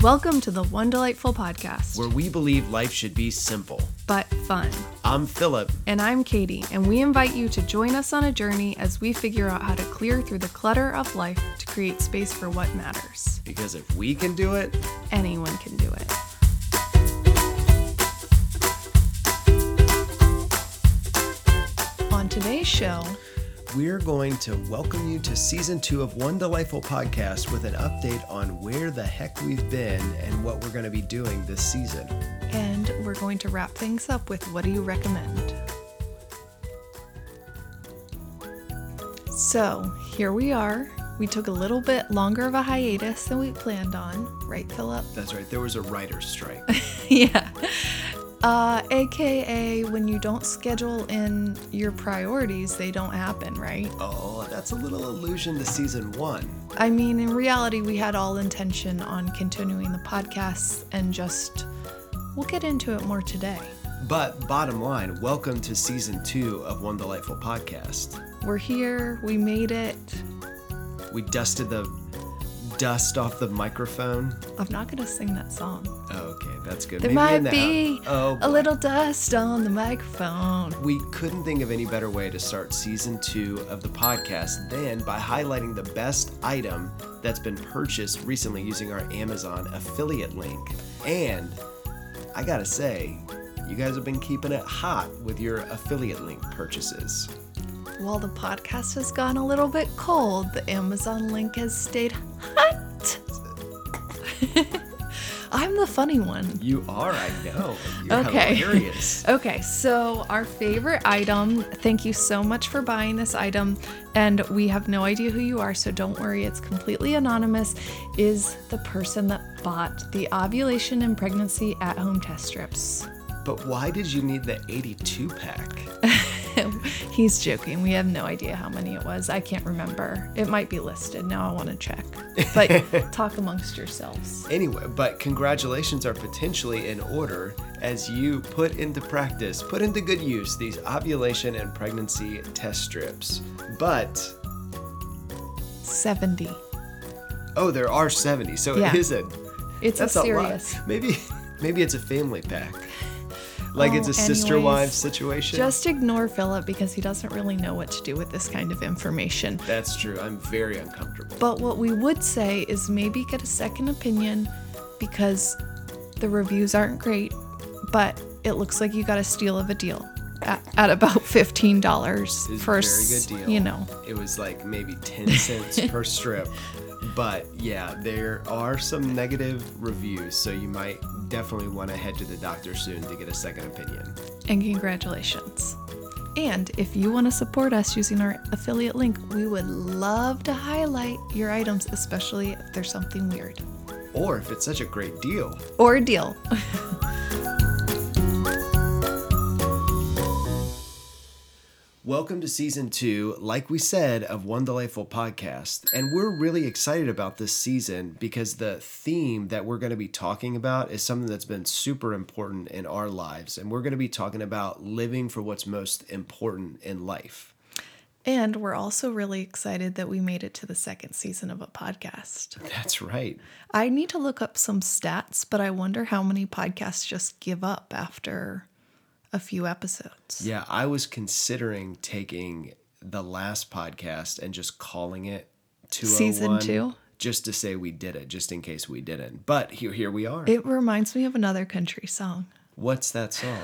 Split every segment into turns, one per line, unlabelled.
Welcome to the One Delightful Podcast,
where we believe life should be simple.
but fun.
I'm Philip.
And I'm Katie, and we invite you to join us on a journey as we figure out how to clear through the clutter of life to create space for what matters.
Because if we can do it,
Anyone can do it. On today's show,
we're going to welcome you to season two of One Delightful Podcast with an update on where the heck we've been and what we're going to be doing this season.
and we're going to wrap things up with what do you recommend? So, here we are. We took a little bit longer of a hiatus than we planned on, right, Philip?
That's right, there was a writer's strike.
yeah. Uh, AKA, when you don't schedule in your priorities, they don't happen, right?
oh, that's a little allusion to season one.
I mean, in reality, we had all intention on continuing the podcast and just, we'll get into it more today.
But bottom line, welcome to season two of One Delightful Podcast.
We're here, we made it.
We dusted the dust off the microphone.
I'm not gonna sing that song.
Oh, okay, that's good.
There
Maybe
might be
oh,
a little dust on the microphone.
We couldn't think of any better way to start season two of the podcast than by highlighting the best item that's been purchased recently using our Amazon affiliate link. And I gotta say, you guys have been keeping it hot with your affiliate link purchases.
While the podcast has gone a little bit cold, the Amazon link has stayed hot. I'm the funny one.
You are, I know. You're
Okay.
hilarious.
Okay, so our favorite item, thank you so much for buying this item. And we have no idea who you are, so don't worry, it's completely anonymous. Is the person that bought the ovulation and pregnancy at home test strips.
But why did you need the 82 pack?
He's joking. We have no idea how many it was. I can't remember. It might be listed. Now I want to check. But talk amongst yourselves.
Anyway, but congratulations are potentially in order as you put into practice, put into good use these ovulation and pregnancy test strips. But
70.
oh, there are 70, so
Yeah.
it is a
It's a
a
serious.
lot. Maybe maybe it's a family pack. Like it's
Oh,
a sister
anyways,
wives situation.
Just ignore Philip because he doesn't really know what to do with this kind of information.
That's true. I'm very uncomfortable.
But what we would say is maybe get a second opinion because the reviews aren't great, but it looks like you got a steal of a deal at, at about $15
It's a very good deal.
you know.
it was like maybe 10 cents per strip. But yeah, there are some negative reviews, so you might definitely want to head to the doctor soon to get a second opinion.
And congratulations. And if you want to support us using our affiliate link, we would love to highlight your items, especially if there's something weird
Or if it's such a great deal.
or a deal.
Welcome to season two, like we said, of One Delightful Podcast. And we're really excited about this season because the theme that we're going to be talking about is something that's been super important in our lives. And we're going to be talking about living for what's most important in life.
And we're also really excited that we made it to the second season of a podcast.
That's right.
I need to look up some stats, but I wonder how many podcasts just give up after a few episodes.
Yeah, I was considering taking the last podcast and just calling it 201
Season oh two?
just to say we did it, just in case we didn't. But here, here we are.
It reminds me of another country song.
What's that song?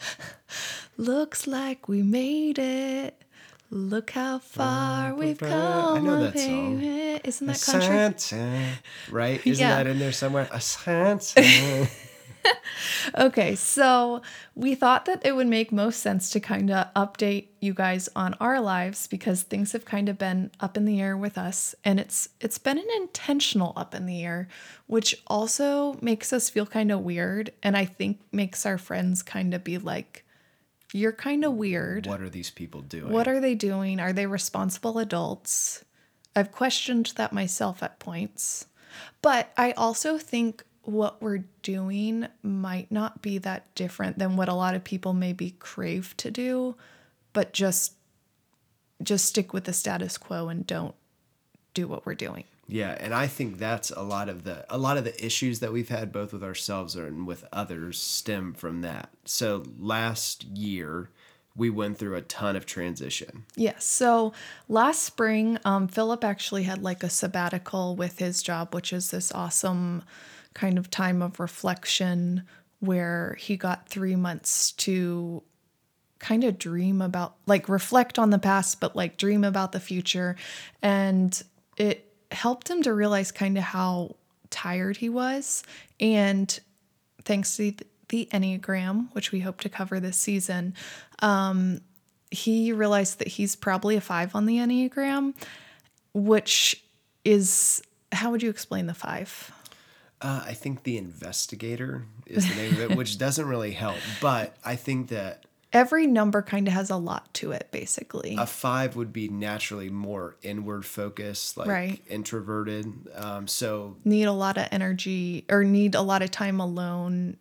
Looks like we made it. Look how far we've come.
I know that song.
Isn't that country?
Santa, right? Isn't
Yeah.
that in there somewhere? A Santa.
Okay, so we thought that it would make most sense to kind of update you guys on our lives because things have kind of been up in the air with us and it's it's been an intentional up in the air, which also makes us feel kind of weird and I think makes our friends kind of be like you're kind of weird.
what are these people doing?
What are they doing? Are they responsible adults? I've questioned that myself at points. But I also think what we're doing might not be that different than what a lot of people maybe crave to do, but just just stick with the status quo and don't do what we're doing.
Yeah, and I think that's a lot of the a lot of the issues that we've had both with ourselves and with others stem from that. So last year we went through a ton of transition.
Yes. So last spring, um, Philip actually had like a sabbatical with his job, which is this awesome kind of time of reflection where he got three months to kind of dream about, like, reflect on the past, but like dream about the future. And it helped him to realize kind of how tired he was. And thanks to the Enneagram, which we hope to cover this season, um, he realized that he's probably a five on the Enneagram, which is how would you explain the five?
Uh, I think the investigator is the name of it, which doesn't really help. But I think that
every number kind of has a lot to it, basically.
A five would be naturally more inward focused, like right. introverted. Um, so
need a lot of energy or need a lot of time alone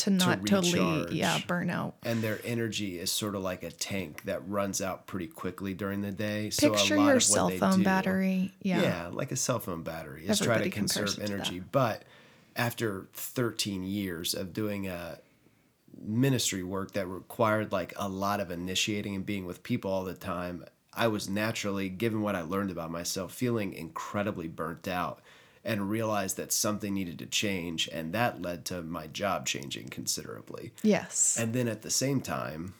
to not to totally yeah burn out
and their energy is sort of like a tank that runs out pretty quickly during the day.
So picture your cell phone do, battery. Yeah.
Yeah like a cell phone battery. Is try to conserve energy to but after 13 years of doing a ministry work that required like a lot of initiating and being with people all the time i was naturally given what i learned about myself feeling incredibly burnt out and realized that something needed to change and that led to my job changing considerably.
Yes.
And then at the same time,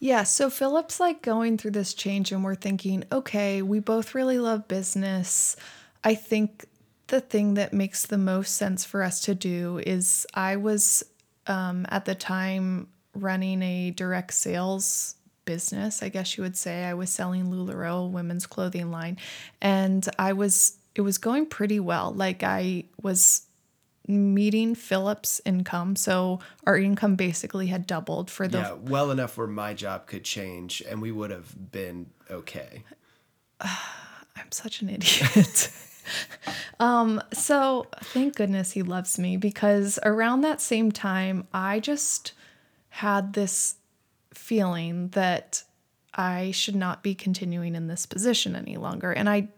yeah, so Philip's like going through this change and we're thinking, okay, we both really love business. I think the thing that makes the most sense for us to do is I was um, at the time running a direct sales business, I guess you would say. I was selling LuLaRoe women's clothing line and I was it was going pretty well. Like I was meeting Philip's income. So our income basically had doubled for the Yeah,
well enough where my job could change and we would have been okay.
I'm such an idiot. um, so thank goodness he loves me because around that same time I just had this feeling that I should not be continuing in this position any longer. And I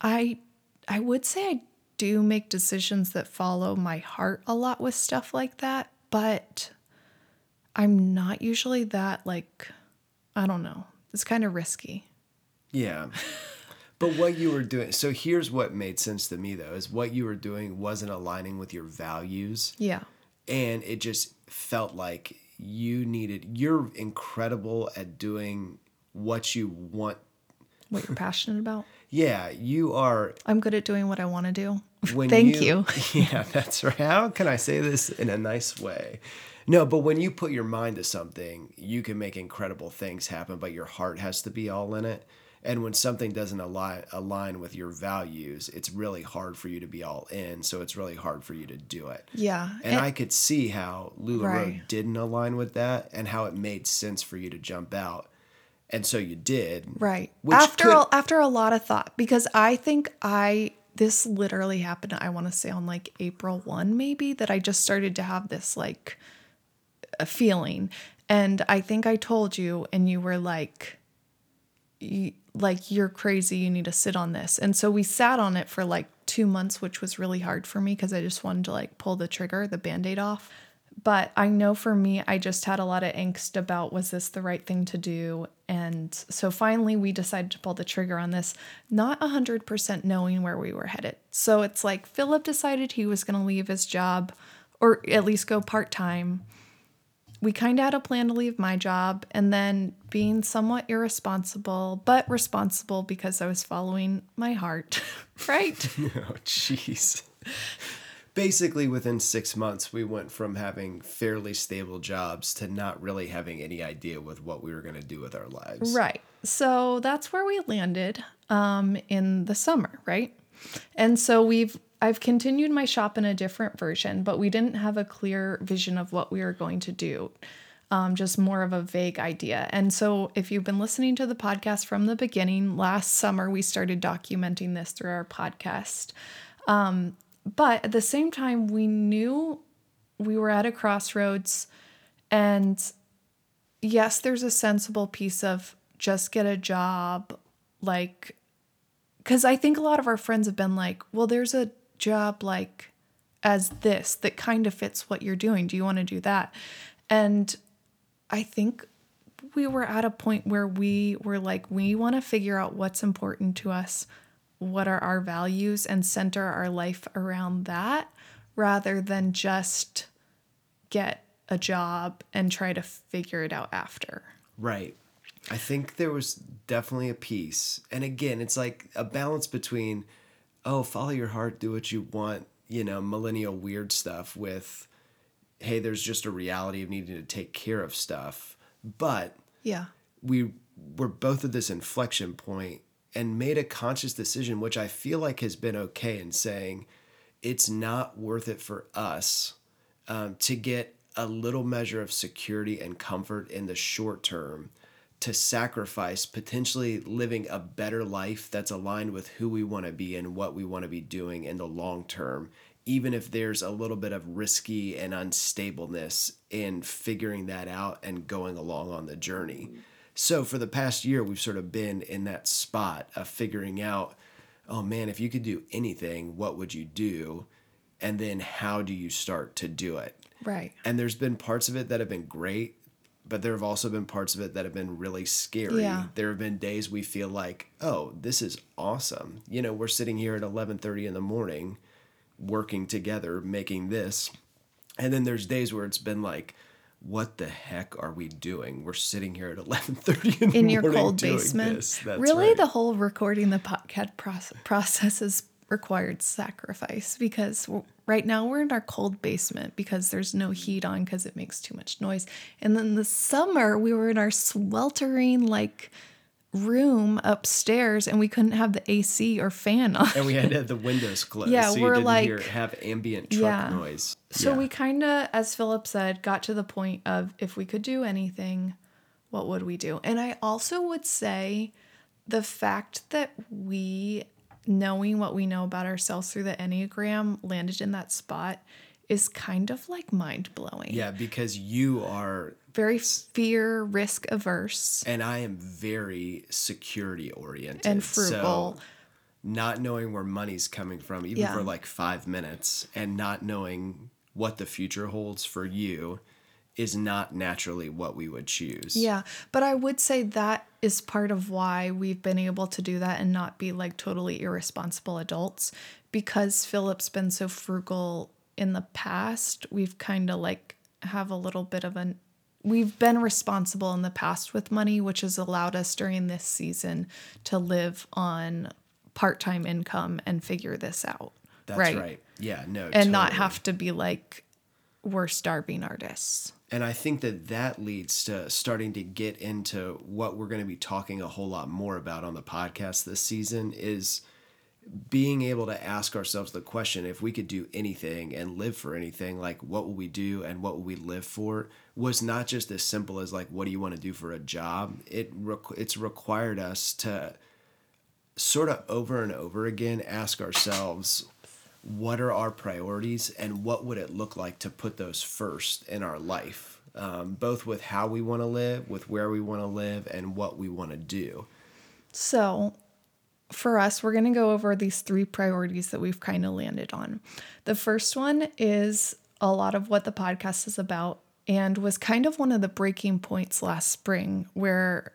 I I would say I do make decisions that follow my heart a lot with stuff like that, but I'm not usually that like I don't know. It's kind of risky.
Yeah. But what you were doing, so here's what made sense to me though, is what you were doing wasn't aligning with your values.
Yeah.
And it just felt like you needed, you're incredible at doing what you want.
What you're passionate about?
Yeah, you are.
I'm good at doing what I want to do. Thank you,
you. Yeah, that's right. How can I say this in a nice way? No, but when you put your mind to something, you can make incredible things happen, but your heart has to be all in it. And when something doesn't align align with your values, it's really hard for you to be all in. So it's really hard for you to do it.
Yeah.
And, and I could see how LuLaRoe right. didn't align with that and how it made sense for you to jump out and so you did
right. after could, a, after a lot of thought because i think i this literally happened i want to say on like april 1 maybe that i just started to have this like a feeling. And i think i told you and you were like you, like you're crazy you need to sit on this. And so we sat on it for like two months which was really hard for me because i just wanted to like pull the trigger the band-aid off but I know for me, I just had a lot of angst about was this the right thing to do? And so finally, we decided to pull the trigger on this, not 100% knowing where we were headed. So it's like Philip decided he was going to leave his job or at least go part time. We kind of had a plan to leave my job and then being somewhat irresponsible, but responsible because I was following my heart, right?
oh, jeez basically within six months we went from having fairly stable jobs to not really having any idea with what we were going to do with our lives
right so that's where we landed um, in the summer right and so we've i've continued my shop in a different version but we didn't have a clear vision of what we were going to do um, just more of a vague idea. And so, if you've been listening to the podcast from the beginning, last summer we started documenting this through our podcast. Um, but at the same time, we knew we were at a crossroads. And yes, there's a sensible piece of just get a job, like because I think a lot of our friends have been like, well, there's a job like as this that kind of fits what you're doing. Do you want to do that? And I think we were at a point where we were like, we want to figure out what's important to us, what are our values, and center our life around that rather than just get a job and try to figure it out after.
Right. I think there was definitely a piece. And again, it's like a balance between, oh, follow your heart, do what you want, you know, millennial weird stuff with, hey, there's just a reality of needing to take care of stuff. But
Yeah.
we were both at this inflection point and made a conscious decision, which I feel like has been okay in saying it's not worth it for us um, to get a little measure of security and comfort in the short term to sacrifice potentially living a better life that's aligned with who we want to be and what we want to be doing in the long term even if there's a little bit of risky and unstableness in figuring that out and going along on the journey. So for the past year, we've sort of been in that spot of figuring out, oh man, if you could do anything, what would you do? And then how do you start to do it?
Right.
And there's been parts of it that have been great, but there have also been parts of it that have been really scary.
Yeah.
There have been days we feel like, oh, this is awesome. You know, we're sitting here at 11:30 in the morning working together making this. And then there's days where it's been like, what the heck are we doing? We're sitting here at 11:30 in,
In
the
your cold basement. really,
right.
the whole recording the podcast process has required sacrifice because right now we're in our cold basement because there's no heat on because it makes too much noise. And then the summer we were in our sweltering like room upstairs and we couldn't have the AC or fan on.
and we had to have the windows closed
Yeah,
so
we're
didn't
like-
hear have ambient truck
Yeah.
noise.
So
Yeah.
we kind of, as Philip said, got to the point of if we could do anything, what would we do? And I also would say the fact that we, knowing what we know about ourselves through the Enneagram, landed in that spot is kind of like mind blowing.
Yeah, because you are
Very fear, risk averse.
and I am very security oriented
And frugal.
So not knowing where money's coming from, even
Yeah.
for like five minutes, and not knowing what the future holds for you is not naturally what we would choose.
Yeah, but I would say that is part of why we've been able to do that and not be like totally irresponsible adults because Philip's been so frugal in the past. We've kind of like have a little bit of an we've been responsible in the past with money, which has allowed us during this season to live on part-time income and figure this out.
That's right. right. Yeah, no.
And not have to be like we're starving artists.
And I think that that leads to starting to get into what we're going to be talking a whole lot more about on the podcast this season is being able to ask ourselves the question if we could do anything and live for anything like what will we do and what will we live for was not just as simple as like what do you want to do for a job? It requ- it's required us to sort of over and over again ask ourselves what are our priorities and what would it look like to put those first in our life? Um, both with how we want to live with where we want to live and what we want to do.
So, for us, we're going to go over these three priorities that we've kind of landed on. The first one is a lot of what the podcast is about and was kind of one of the breaking points last spring where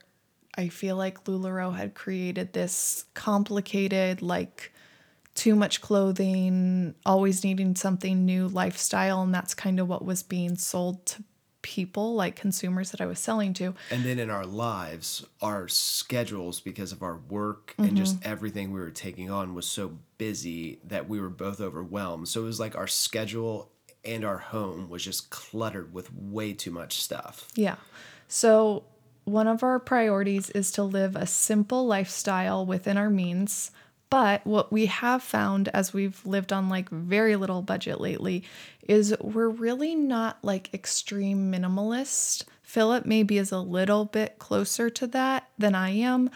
I feel like LuLaRoe had created this complicated, like, too much clothing, always needing something new lifestyle. And that's kind of what was being sold to people, like consumers that I was selling to.
And then in our lives, our schedules, because of our work and mm-hmm. just everything we were taking on, was so busy that we were both overwhelmed. So it was like our schedule and our home was just cluttered with way too much stuff.
Yeah. So, one of our priorities is to live a simple lifestyle within our means. But what we have found as we've lived on like very little budget lately is we're really not like extreme minimalist. Philip maybe is a little bit closer to that than I am,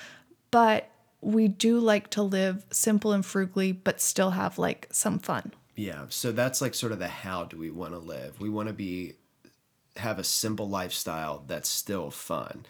but we do like to live simple and frugally, but still have like some fun.
Yeah. So that's like sort of the how do we want to live? We want to be have a simple lifestyle that's still fun.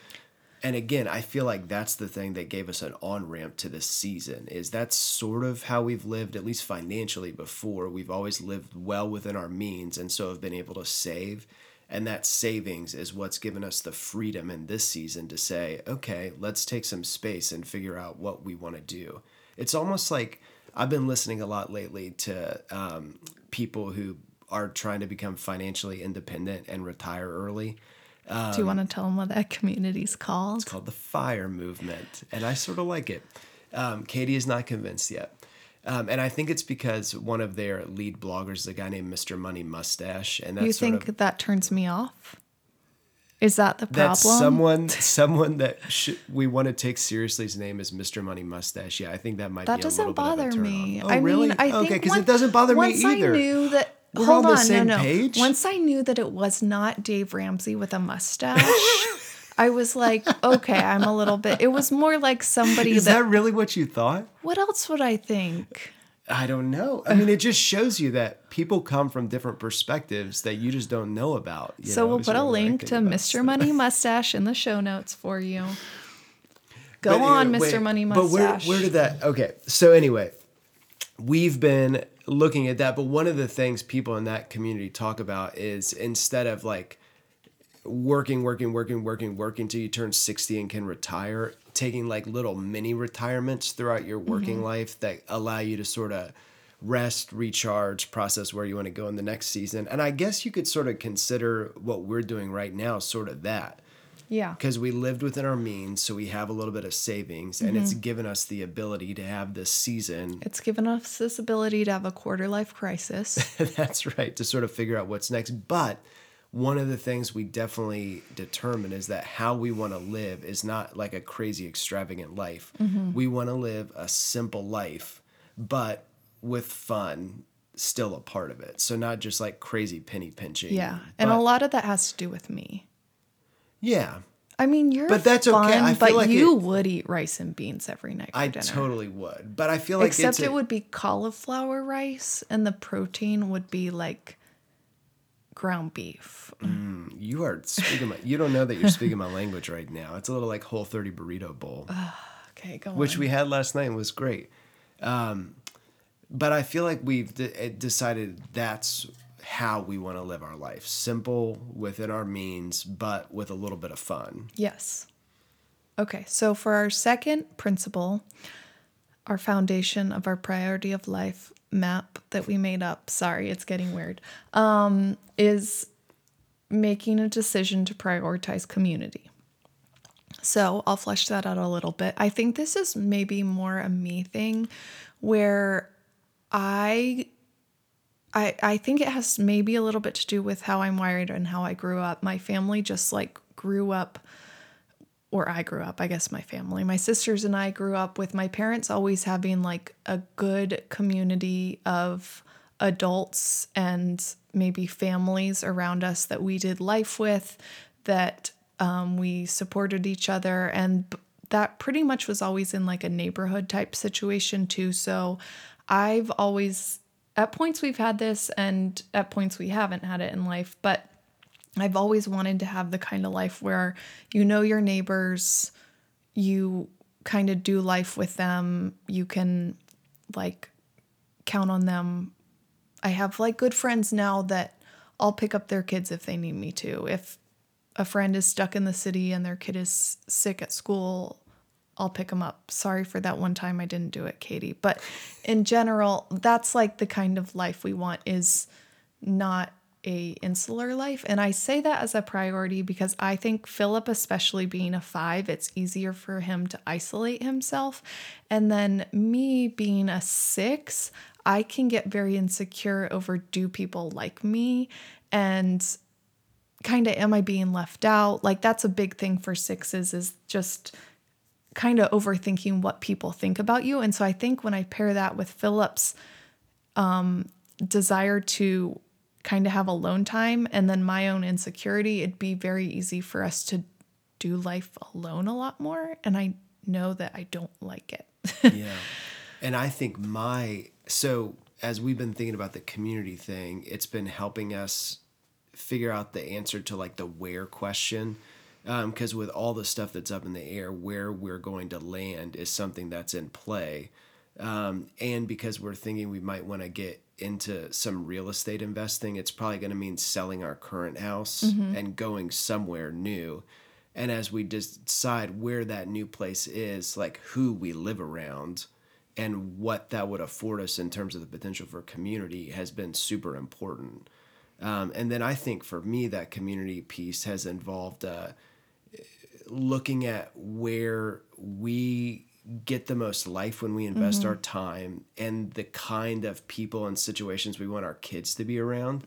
And again, I feel like that's the thing that gave us an on ramp to this season. Is that's sort of how we've lived, at least financially, before. We've always lived well within our means, and so have been able to save. And that savings is what's given us the freedom in this season to say, okay, let's take some space and figure out what we want to do. It's almost like I've been listening a lot lately to um, people who are trying to become financially independent and retire early.
Do you want to tell them what that community's called?
It's called the FIRE movement, and I sort of like it. Um, Katie is not convinced yet. Um, and I think it's because one of their lead bloggers is a guy named Mr. Money Mustache, and that's
you think
of
that turns me off? Is that the problem?
that's someone someone that sh- we want to take seriously. His name is Mr. Money Mustache. Yeah, I think that might
that
be a
doesn't
little
bother
bit of a
me.
Oh,
I
really?
mean, I
okay, because it doesn't bother me
once
either.
I knew that.
We're
hold
on the
on,
same
no, no.
page.
Once I knew that it was not Dave Ramsey with a mustache, I was like, okay, I'm a little bit. It was more like somebody
is
that,
that really what you thought?
What else would I think?
I don't know. I mean, it just shows you that people come from different perspectives that you just don't know about.
So
know,
we'll put a
really what I
link to Mr.
stuff.
Money Mustache in the show notes for you. Go
But
on, Mr.
wait,
Money Mustache.
But where, where did that? Okay, so anyway, we've been looking at that, but one of the things people in that community talk about is instead of like working, working, working, working, working till you turn 60 and can retire, taking like little mini retirements throughout your working
Mm-hmm.
life that allow you to sort of rest, recharge, process where you want to go in the next season. And I guess you could sort of consider what we're doing right now sort of that
yeah.
because we lived within our means, so we have a little bit of savings, and
Mm-hmm.
it's given us the ability to have this season.
It's given us this ability to have a quarter life crisis.
That's right, to sort of figure out what's next. But one of the things we definitely determine is that how we want to live is not like a crazy extravagant life.
Mm-hmm.
We want to live a simple life, but with fun still a part of it. So not just like crazy penny pinching.
Yeah. And a lot of that has to do with me.
Yeah.
I mean, you're
But that's okay. I feel
but
like
you
it-
would eat rice and beans every night for
I
dinner.
totally would. But I feel like
Except
it's a-
it would be cauliflower rice and the protein would be like ground beef.
You are speaking my. You don't know that you're speaking my language right now. It's a little like Whole 30 burrito bowl,
Okay, go on.
which
on.
we had last night and was great. Um, but I feel like we've de- decided that's how we want to live our life: simple within our means, but with a little bit of fun.
Yes. Okay, so for our second principle, our foundation of our priority of life map that we made up, sorry, it's getting weird, um, is making a decision to prioritize community. So I'll flesh that out a little bit. I think this is maybe more a me thing where I I I think it has maybe a little bit to do with how I'm wired and how I grew up. My family just like grew up or I grew up, I guess my family, my sisters and I grew up with my parents always having like a good community of adults and maybe families around us that we did life with, that um, we supported each other. And that pretty much was always in like a neighborhood type situation too. So I've always, at points we've had this and at points we haven't had it in life, but I've always wanted to have the kind of life where you know your neighbors, you kind of do life with them, you can like count on them. I have like good friends now that I'll pick up their kids if they need me to. If a friend is stuck in the city and their kid is sick at school, I'll pick them up. Sorry for that one time I didn't do it, Katie. But in general, that's like the kind of life we want is not a insular life and i say that as a priority because i think philip especially being a five it's easier for him to isolate himself and then me being a six i can get very insecure over do people like me and kind of am i being left out like that's a big thing for sixes is just kind of overthinking what people think about you and so i think when i pair that with philip's um, desire to kind of have alone time and then my own insecurity, it'd be very easy for us to do life alone a lot more. And I know that I don't like it.
yeah. And I think my so as we've been thinking about the community thing, it's been helping us figure out the answer to like the where question. Because with all the stuff that's up in the air, where we're going to land is something that's in play. Um, and because we're thinking we might want to get into some real estate investing, it's probably going to mean selling our current house and going somewhere new. And as we decide where that new place is, like who we live around and what that would afford us in terms of the potential for community has been super important. Um, and then I think for me, that community piece has involved uh, looking at where we get the most life when we invest our time and the kind of people and situations we want our kids to be around.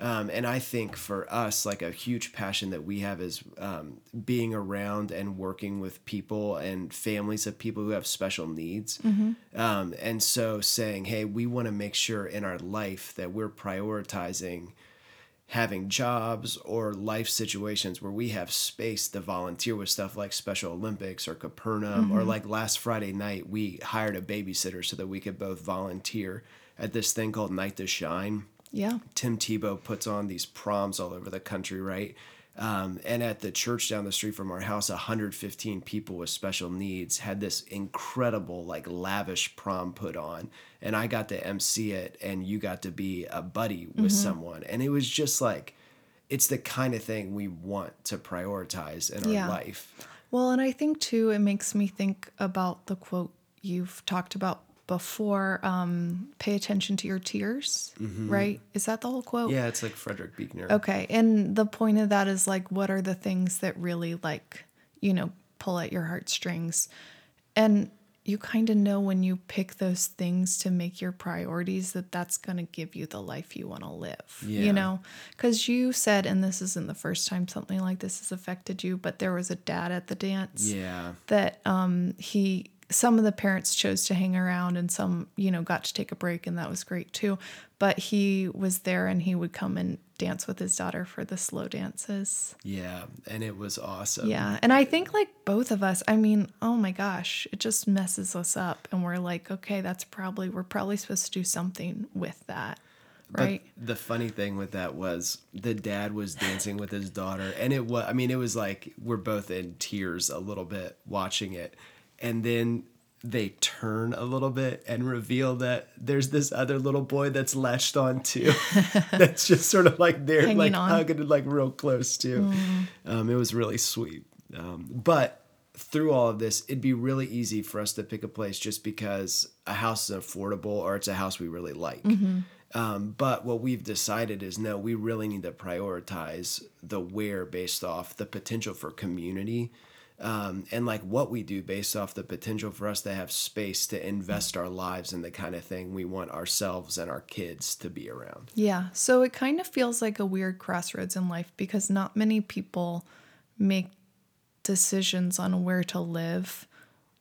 Um, and I think for us, like a huge passion that we have is um, being around and working with people and families of people who have special needs. Um, and so saying, hey, we want to make sure in our life that we're prioritizing having jobs or life situations where we have space to volunteer with stuff like Special Olympics or Capernaum or like last Friday night we hired a babysitter so that we could both volunteer at this thing called Night to Shine.
Yeah.
Tim Tebow puts on these proms all over the country, right? Um, and at the church down the street from our house, 115 people with special needs had this incredible, like lavish prom put on. And I got to MC it, and you got to be a buddy with someone. And it was just like, it's the kind of thing we want to prioritize in
Yeah.
our life.
Well, and I think too, it makes me think about the quote you've talked about before um, pay attention to your tears, right? Is that the whole quote?
Yeah, it's like Frederick Buechner.
Okay. And the point of that is like, what are the things that really like, you know, pull at your heartstrings? And you kind of know when you pick those things to make your priorities that that's going to give you the life you want to live.
Yeah.
You know, because you said, and this isn't the first time something like this has affected you, but there was a dad at the dance
Yeah.
that um he some of the parents chose to hang around and some you know got to take a break and that was great too but he was there and he would come and dance with his daughter for the slow dances
Yeah. And it was awesome.
yeah and i think like both of us i mean oh my gosh it just messes us up and we're like okay that's probably we're probably supposed to do something with that right
But the funny thing with that was the dad was dancing with his daughter, and it was, I mean, it was like we're both in tears a little bit watching it. And then they turn a little bit and reveal that there's this other little boy that's latched on too. that's just sort of like there,
Hanging
like
on.
hugging it like real close too.
Mm.
Um, it was really sweet. Um, but through all of this, it'd be really easy for us to pick a place just because a house is affordable or it's a house we really like. Um, but what we've decided is no, we really need to prioritize the where based off the potential for community. Um, and like what we do based off the potential for us to have space to invest our lives in the kind of thing we want ourselves and our kids to be around.
Yeah. So it kind of feels like a weird crossroads in life because not many people make decisions on where to live,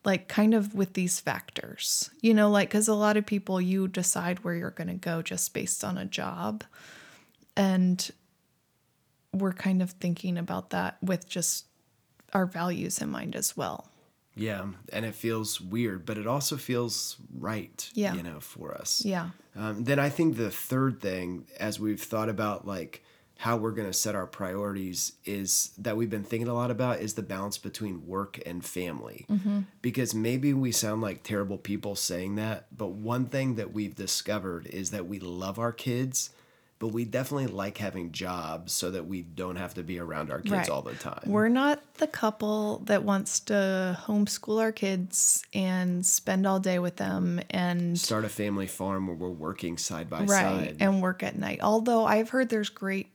like kind of with these factors. You know, like because a lot of people, you decide where you're going to go just based on a job. And we're kind of thinking about that with just our values in mind as well.
Yeah, and it feels weird, but it also feels right.
Yeah.
you know, for us.
Yeah.
Um, then I think the third thing, as we've thought about like how we're going to set our priorities, is that we've been thinking a lot about is the balance between work and family. Because maybe we sound like terrible people saying that, but one thing that we've discovered is that we love our kids, but we definitely like having jobs so that we don't have to be around our kids
Right.
all the time.
We're not the couple that wants to homeschool our kids and spend all day with them and
Start a family farm where we're working side by
right
side.
and work at night. Although I've heard there's great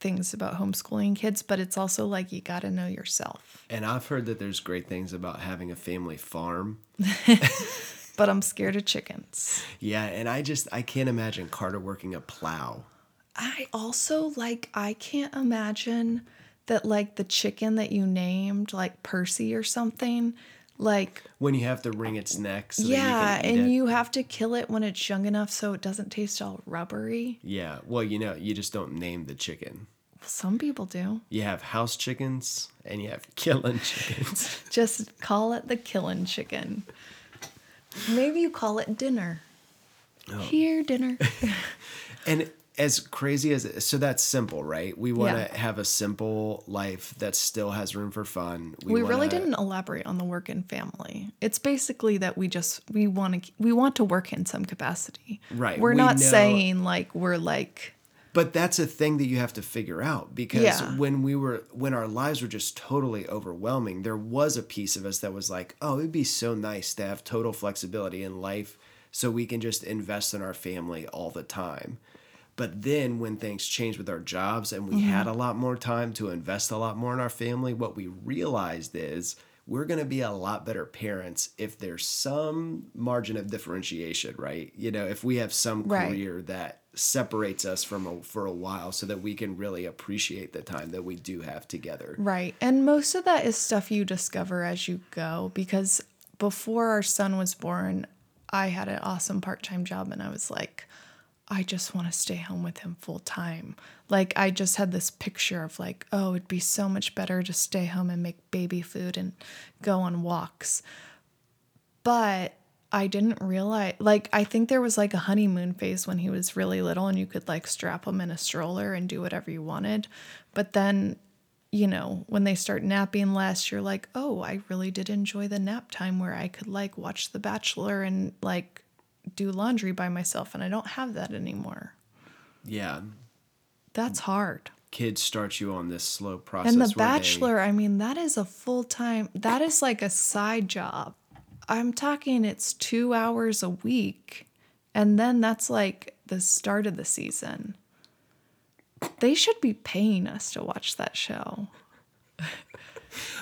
things about homeschooling kids, but it's also like you got to know yourself.
and I've heard that there's great things about having a family farm.
But I'm scared of chickens.
Yeah, and I just I can't imagine Carter working a plow.
I also like I can't imagine that like the chicken that you named like Percy or something like
When you have to wring its neck so
yeah
that you
and
it.
you have to kill it when it's young enough so it doesn't taste all rubbery.
Yeah, well, you know, you just don't name the chicken.
Some people do.
You have house chickens and you have killing chickens.
Just call it the killing chicken. Maybe you call it dinner.
Oh.
Here, dinner.
and as crazy as so that's simple, right? We want to
Yeah.
have a simple life that still has room for fun.
We, really
wanna-
didn't elaborate on the work and family. It's basically that we just we want to we want to work in some capacity.
Right,
We're
we
not
know-
saying like we're like
But that's a thing that you have to figure out because
Yeah.
when we were when our lives were just totally overwhelming, there was a piece of us that was like, "Oh, it'd be so nice to have total flexibility in life so we can just invest in our family all the time." But then when things changed with our jobs and we had mm-hmm. a lot more time to invest a lot more in our family, what we realized is we're going to be a lot better parents if there's some margin of differentiation, right? You know, if we have some
Right.
career that separates us from a, for a while so that we can really appreciate the time that we do have together.
Right. And most of that is stuff you discover as you go because before our son was born, I had an awesome part time job and I was like, I just want to stay home with him full time. Like, I just had this picture of like, oh, it'd be so much better to stay home and make baby food and go on walks. But I didn't realize, like, I think there was like a honeymoon phase when he was really little and you could like strap him in a stroller and do whatever you wanted. But then, you know, when they start napping less, you're like, oh, I really did enjoy the nap time where I could like watch The Bachelor and like do laundry by myself. And I don't have that anymore.
Yeah.
That's hard.
Kids start you on this slow process.
And The
where they-
Bachelor, I mean, that is a full time, that is like a side job. I'm talking it's two hours a week. And then that's like the start of the season. They should be paying us to watch that show.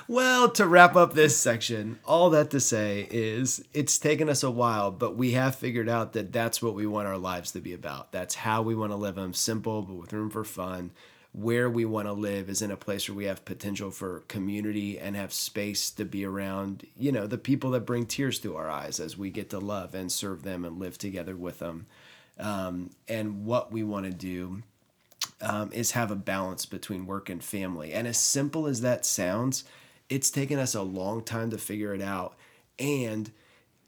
Well, to wrap up this section, all that to say is it's taken us a while, but we have figured out that that's what we want our lives to be about. That's how we want to live them simple, but with room for fun. Where we want to live is in a place where we have potential for community and have space to be around, you know, the people that bring tears to our eyes as we get to love and serve them and live together with them. Um, and what we want to do um, is have a balance between work and family. And as simple as that sounds, it's taken us a long time to figure it out. And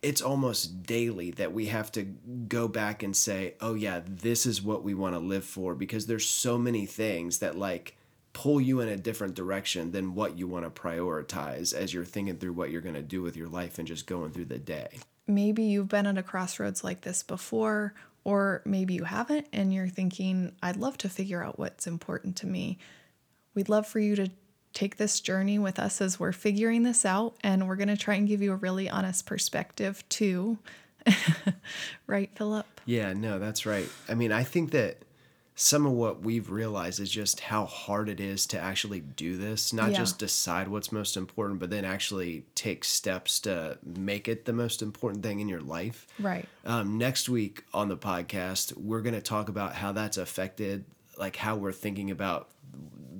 it's almost daily that we have to go back and say, oh, yeah, this is what we want to live for because there's so many things that like pull you in a different direction than what you want to prioritize as you're thinking through what you're going to do with your life and just going through the day.
maybe you've been at a crossroads like this before, or maybe you haven't, and you're thinking, I'd love to figure out what's important to me. We'd love for you to take this journey with us as we're figuring this out, and we're going to try and give you a really honest perspective, too. right, Philip?
Yeah, no, that's right. I mean, I think that some of what we've realized is just how hard it is to actually do this, not
Yeah.
just decide what's most important, but then actually take steps to make it the most important thing in your life.
Right.
Um, next week on the podcast, we're going to talk about how that's affected, like how we're thinking about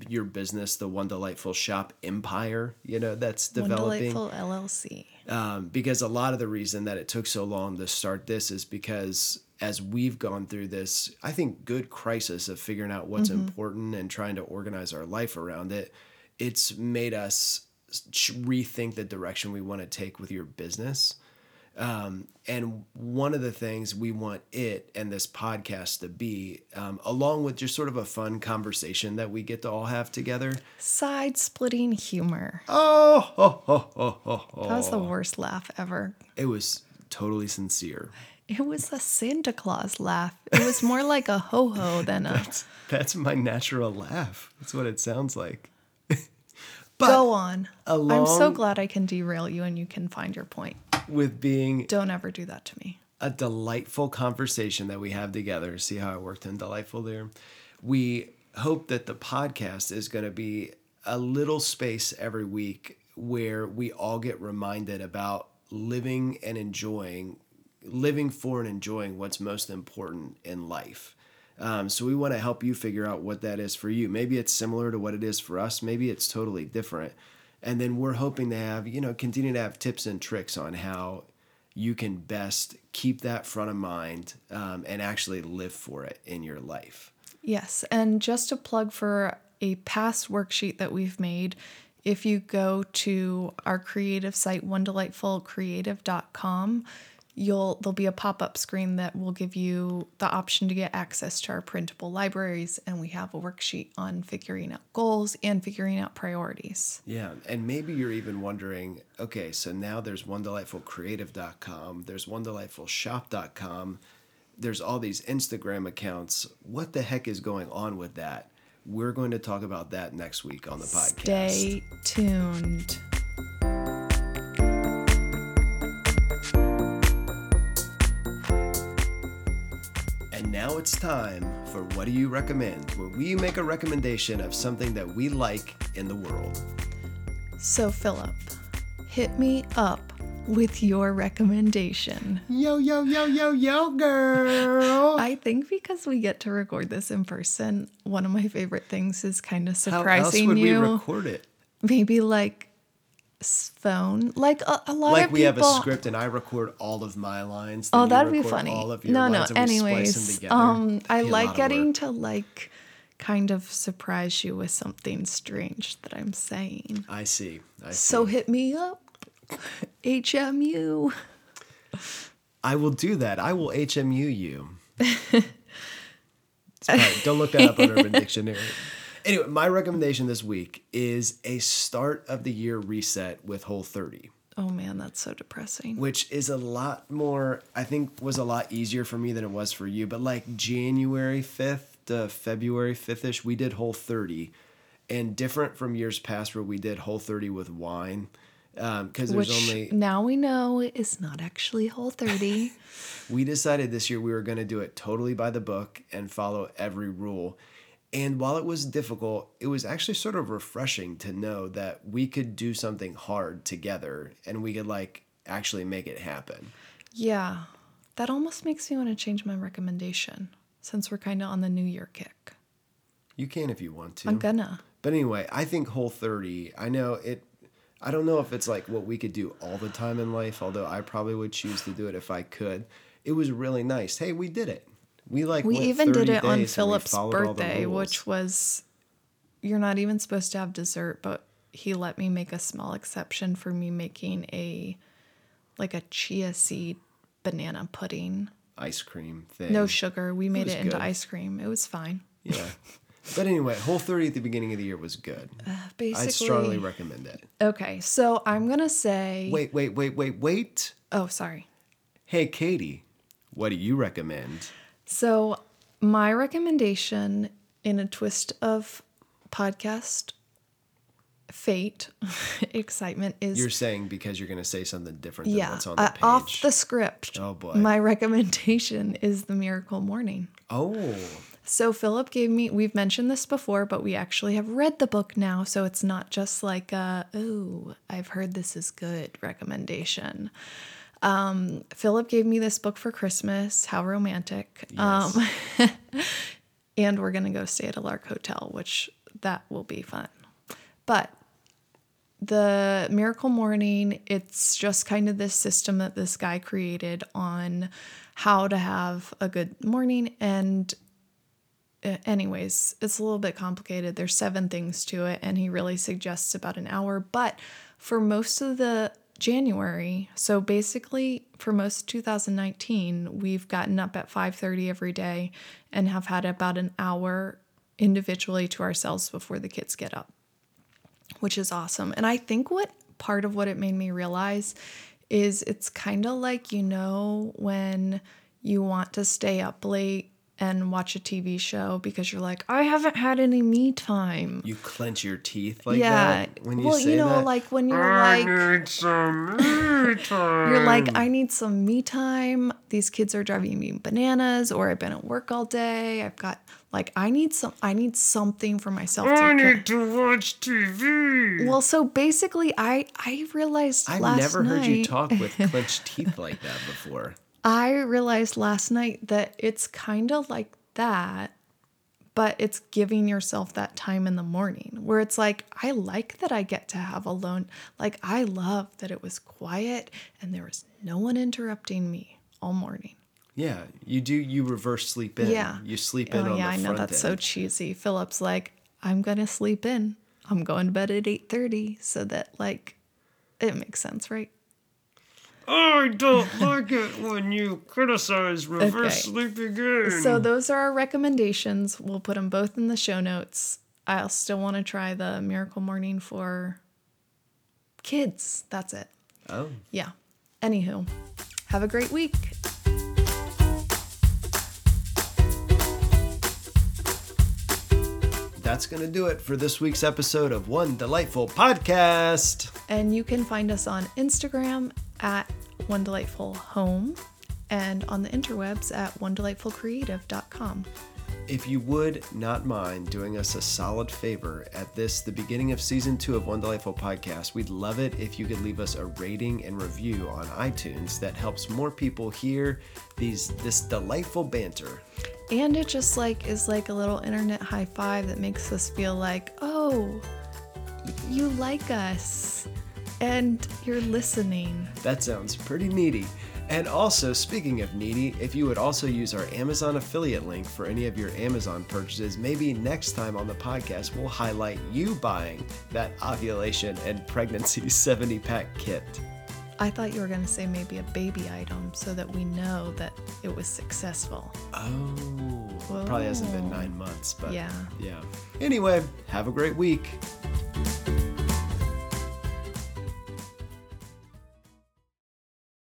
your business, the One Delightful Shop empire, you know, that's
One
developing
Delightful LLC.
um, because a lot of the reason that it took so long to start this is because as we've gone through this, I think good crisis of figuring out what's important and trying to organize our life around it, it's made us rethink the direction we want to take with your business. Um, and one of the things we want it and this podcast to be, um, along with just sort of a fun conversation that we get to all have together.
Side splitting humor.
Oh, ho, ho, ho, ho, ho.
That was the worst laugh ever.
it was totally sincere.
It was a Santa Claus laugh. It was more like a ho ho than a
That's my natural laugh. That's what it sounds like. but
go on. I'm so glad I can derail you and you can find your point.
with being
Don't ever do that to me.
a delightful conversation that we have together, see how it worked in delightful there. We hope that the podcast is going to be a little space every week where we all get reminded about living and enjoying, living for and enjoying what's most important in life. Um, so we want to help you figure out what that is for you. Maybe it's similar to what it is for us. Maybe it's totally different. And then we're hoping to have, you know, continue to have tips and tricks on how you can best keep that front of mind um, and actually live for it in your life.
Yes. And just a plug for a past worksheet that we've made. If you go to our creative site, onedelightfulcreative.com, you'll there'll be a pop-up screen that will give you the option to get access to our printable libraries and we have a worksheet on figuring out goals and figuring out priorities.
Yeah, and maybe you're even wondering, okay, so now there's one delightful creative.com, there's one delightful shop.com, there's all these Instagram accounts. What the heck is going on with that? We're going to talk about that next week on the podcast.
Stay tuned.
Now it's time for What Do You Recommend, where we make a recommendation of something that we like in the world.
So, Philip, hit me up with your recommendation.
Yo, yo, yo, yo, yo, girl.
I think because we get to record this in person, one of my favorite things is kind of surprising
How else
surprising
would
you.
we record it?
Maybe like s- phone, like a, a lot
Like
of people.
Like we have a script and I record all of my lines.
Oh, that'd be funny.
All of your
No, no.
lines and we splice them
Anyways, um, I
Be a lot
like getting to like kind of surprise you with something strange that I'm saying.
I see. I see.
So hit me up, HMU.
I will do that. I will HMU you. Probably- don't look that up on Urban Dictionary. Anyway, my recommendation this week is a start of the year reset with Whole 30,
Oh man, that's so depressing.
which is a lot more, I think, was a lot easier for me than it was for you. But like January 5th to February 5th ish, we did Whole 30. And different from years past where we did Whole 30 with wine. Um, because there's
Which
only
now we know is not actually Whole 30.
we decided this year we were going to do it totally by the book and follow every rule. And while it was difficult, it was actually sort of refreshing to know that we could do something hard together and we could like actually make it happen.
yeah, that almost makes me want to change my recommendation since we're kind of on the New Year kick.
You can if you want to.
I'm gonna.
But anyway, I think Whole 30, I know it I don't know if it's like what we could do all the time in life, although I probably would choose to do it if I could. It was really nice. Hey, we did it. We like
We even did it on
days and we
Philip's
followed all the
birthday, which was you're not even supposed to have dessert, but he let me make a small exception for me making a like a chia seed banana pudding.
ice cream thing.
No sugar. We made
was
it, into
good.
ice cream. It was fine.
Yeah. But anyway, Whole 30 at the beginning of the year was good.
Uh, basically.
I'd strongly recommend it.
Okay, so I'm gonna say
Wait, wait, wait, wait, wait.
Oh, sorry.
Hey, Katie, what do you recommend?
So, my recommendation in a twist of podcast fate, excitement is
You're saying because you're going to say something different than
yeah,
what's on the
uh, off the script.
Oh, boy.
My recommendation is the Miracle Morning.
oh,
So Philip gave me we've mentioned this before, but we actually have read the book now, so it's not just like a oh, I've heard this is good recommendation. Um, Philip gave me this book for Christmas. How romantic. Um, and we're gonna go stay at a Lark Hotel, which that will be fun. But the Miracle Morning, it's just kind of this system that this guy created on how to have a good morning. And, uh, anyways, it's a little bit complicated. There's seven things to it, and he really suggests about an hour. But for most of the January, so basically for most 2019, we've gotten up at 5:30 every day and have had about an hour individually to ourselves before the kids get up which is awesome. And I think what part of what it made me realize is it's kind of like, you know, when you want to stay up late and watch a TV show because you're like, I haven't had any me time.
you clench your teeth like
yeah.
that when you
well,
say
you know,
that?
like when you're like,
need some me time.
you're like, I need some me time. These kids are driving me bananas, or I've been at work all day. I've got like, I need some, I need something for myself to.
I
care-
need to watch TV.
Well, so basically, I I realized
I've
last
never
night.
heard you talk with clenched teeth like that before.
I realized last night that it's kind of like that, but it's giving yourself that time in the morning where it's like, I like that I get to have alone. Like, I love that it was quiet and there was no one interrupting me all morning.
Yeah, you do. You reverse sleep in.
Yeah.
you sleep in
Oh, yeah, I know that's so cheesy. Philip's like, I'm going to sleep in. I'm going to bed at 8:30 so that like it makes sense, right?
I don't like it when you criticize reverse
Okay.
sleeping in.
So those are our recommendations. We'll put them both in the show notes. I'll still want to try the Miracle Morning for kids. That's it.
oh.
Yeah. Anywho, have a great week.
That's going to do it for this week's episode of One Delightful Podcast.
And you can find us on Instagram at One Delightful Home and on the interwebs at onedelightfulcreative.com.
If you would not mind doing us a solid favor at this, the beginning of season two of One Delightful Podcast, we'd love it if you could leave us a rating and review on iTunes. That helps more people hear these this delightful banter.
And it just like is like a little internet high five that makes us feel like, oh, you like us and you're listening.
That sounds pretty needy. And also, speaking of needy, if you would also use our Amazon affiliate link for any of your Amazon purchases, maybe next time on the podcast we'll highlight you buying that ovulation and pregnancy 70 pack kit.
I thought you were going to say maybe a baby item so that we know that it was successful.
Oh, probably hasn't been nine months, but
Yeah.
yeah. Anyway, have a great week.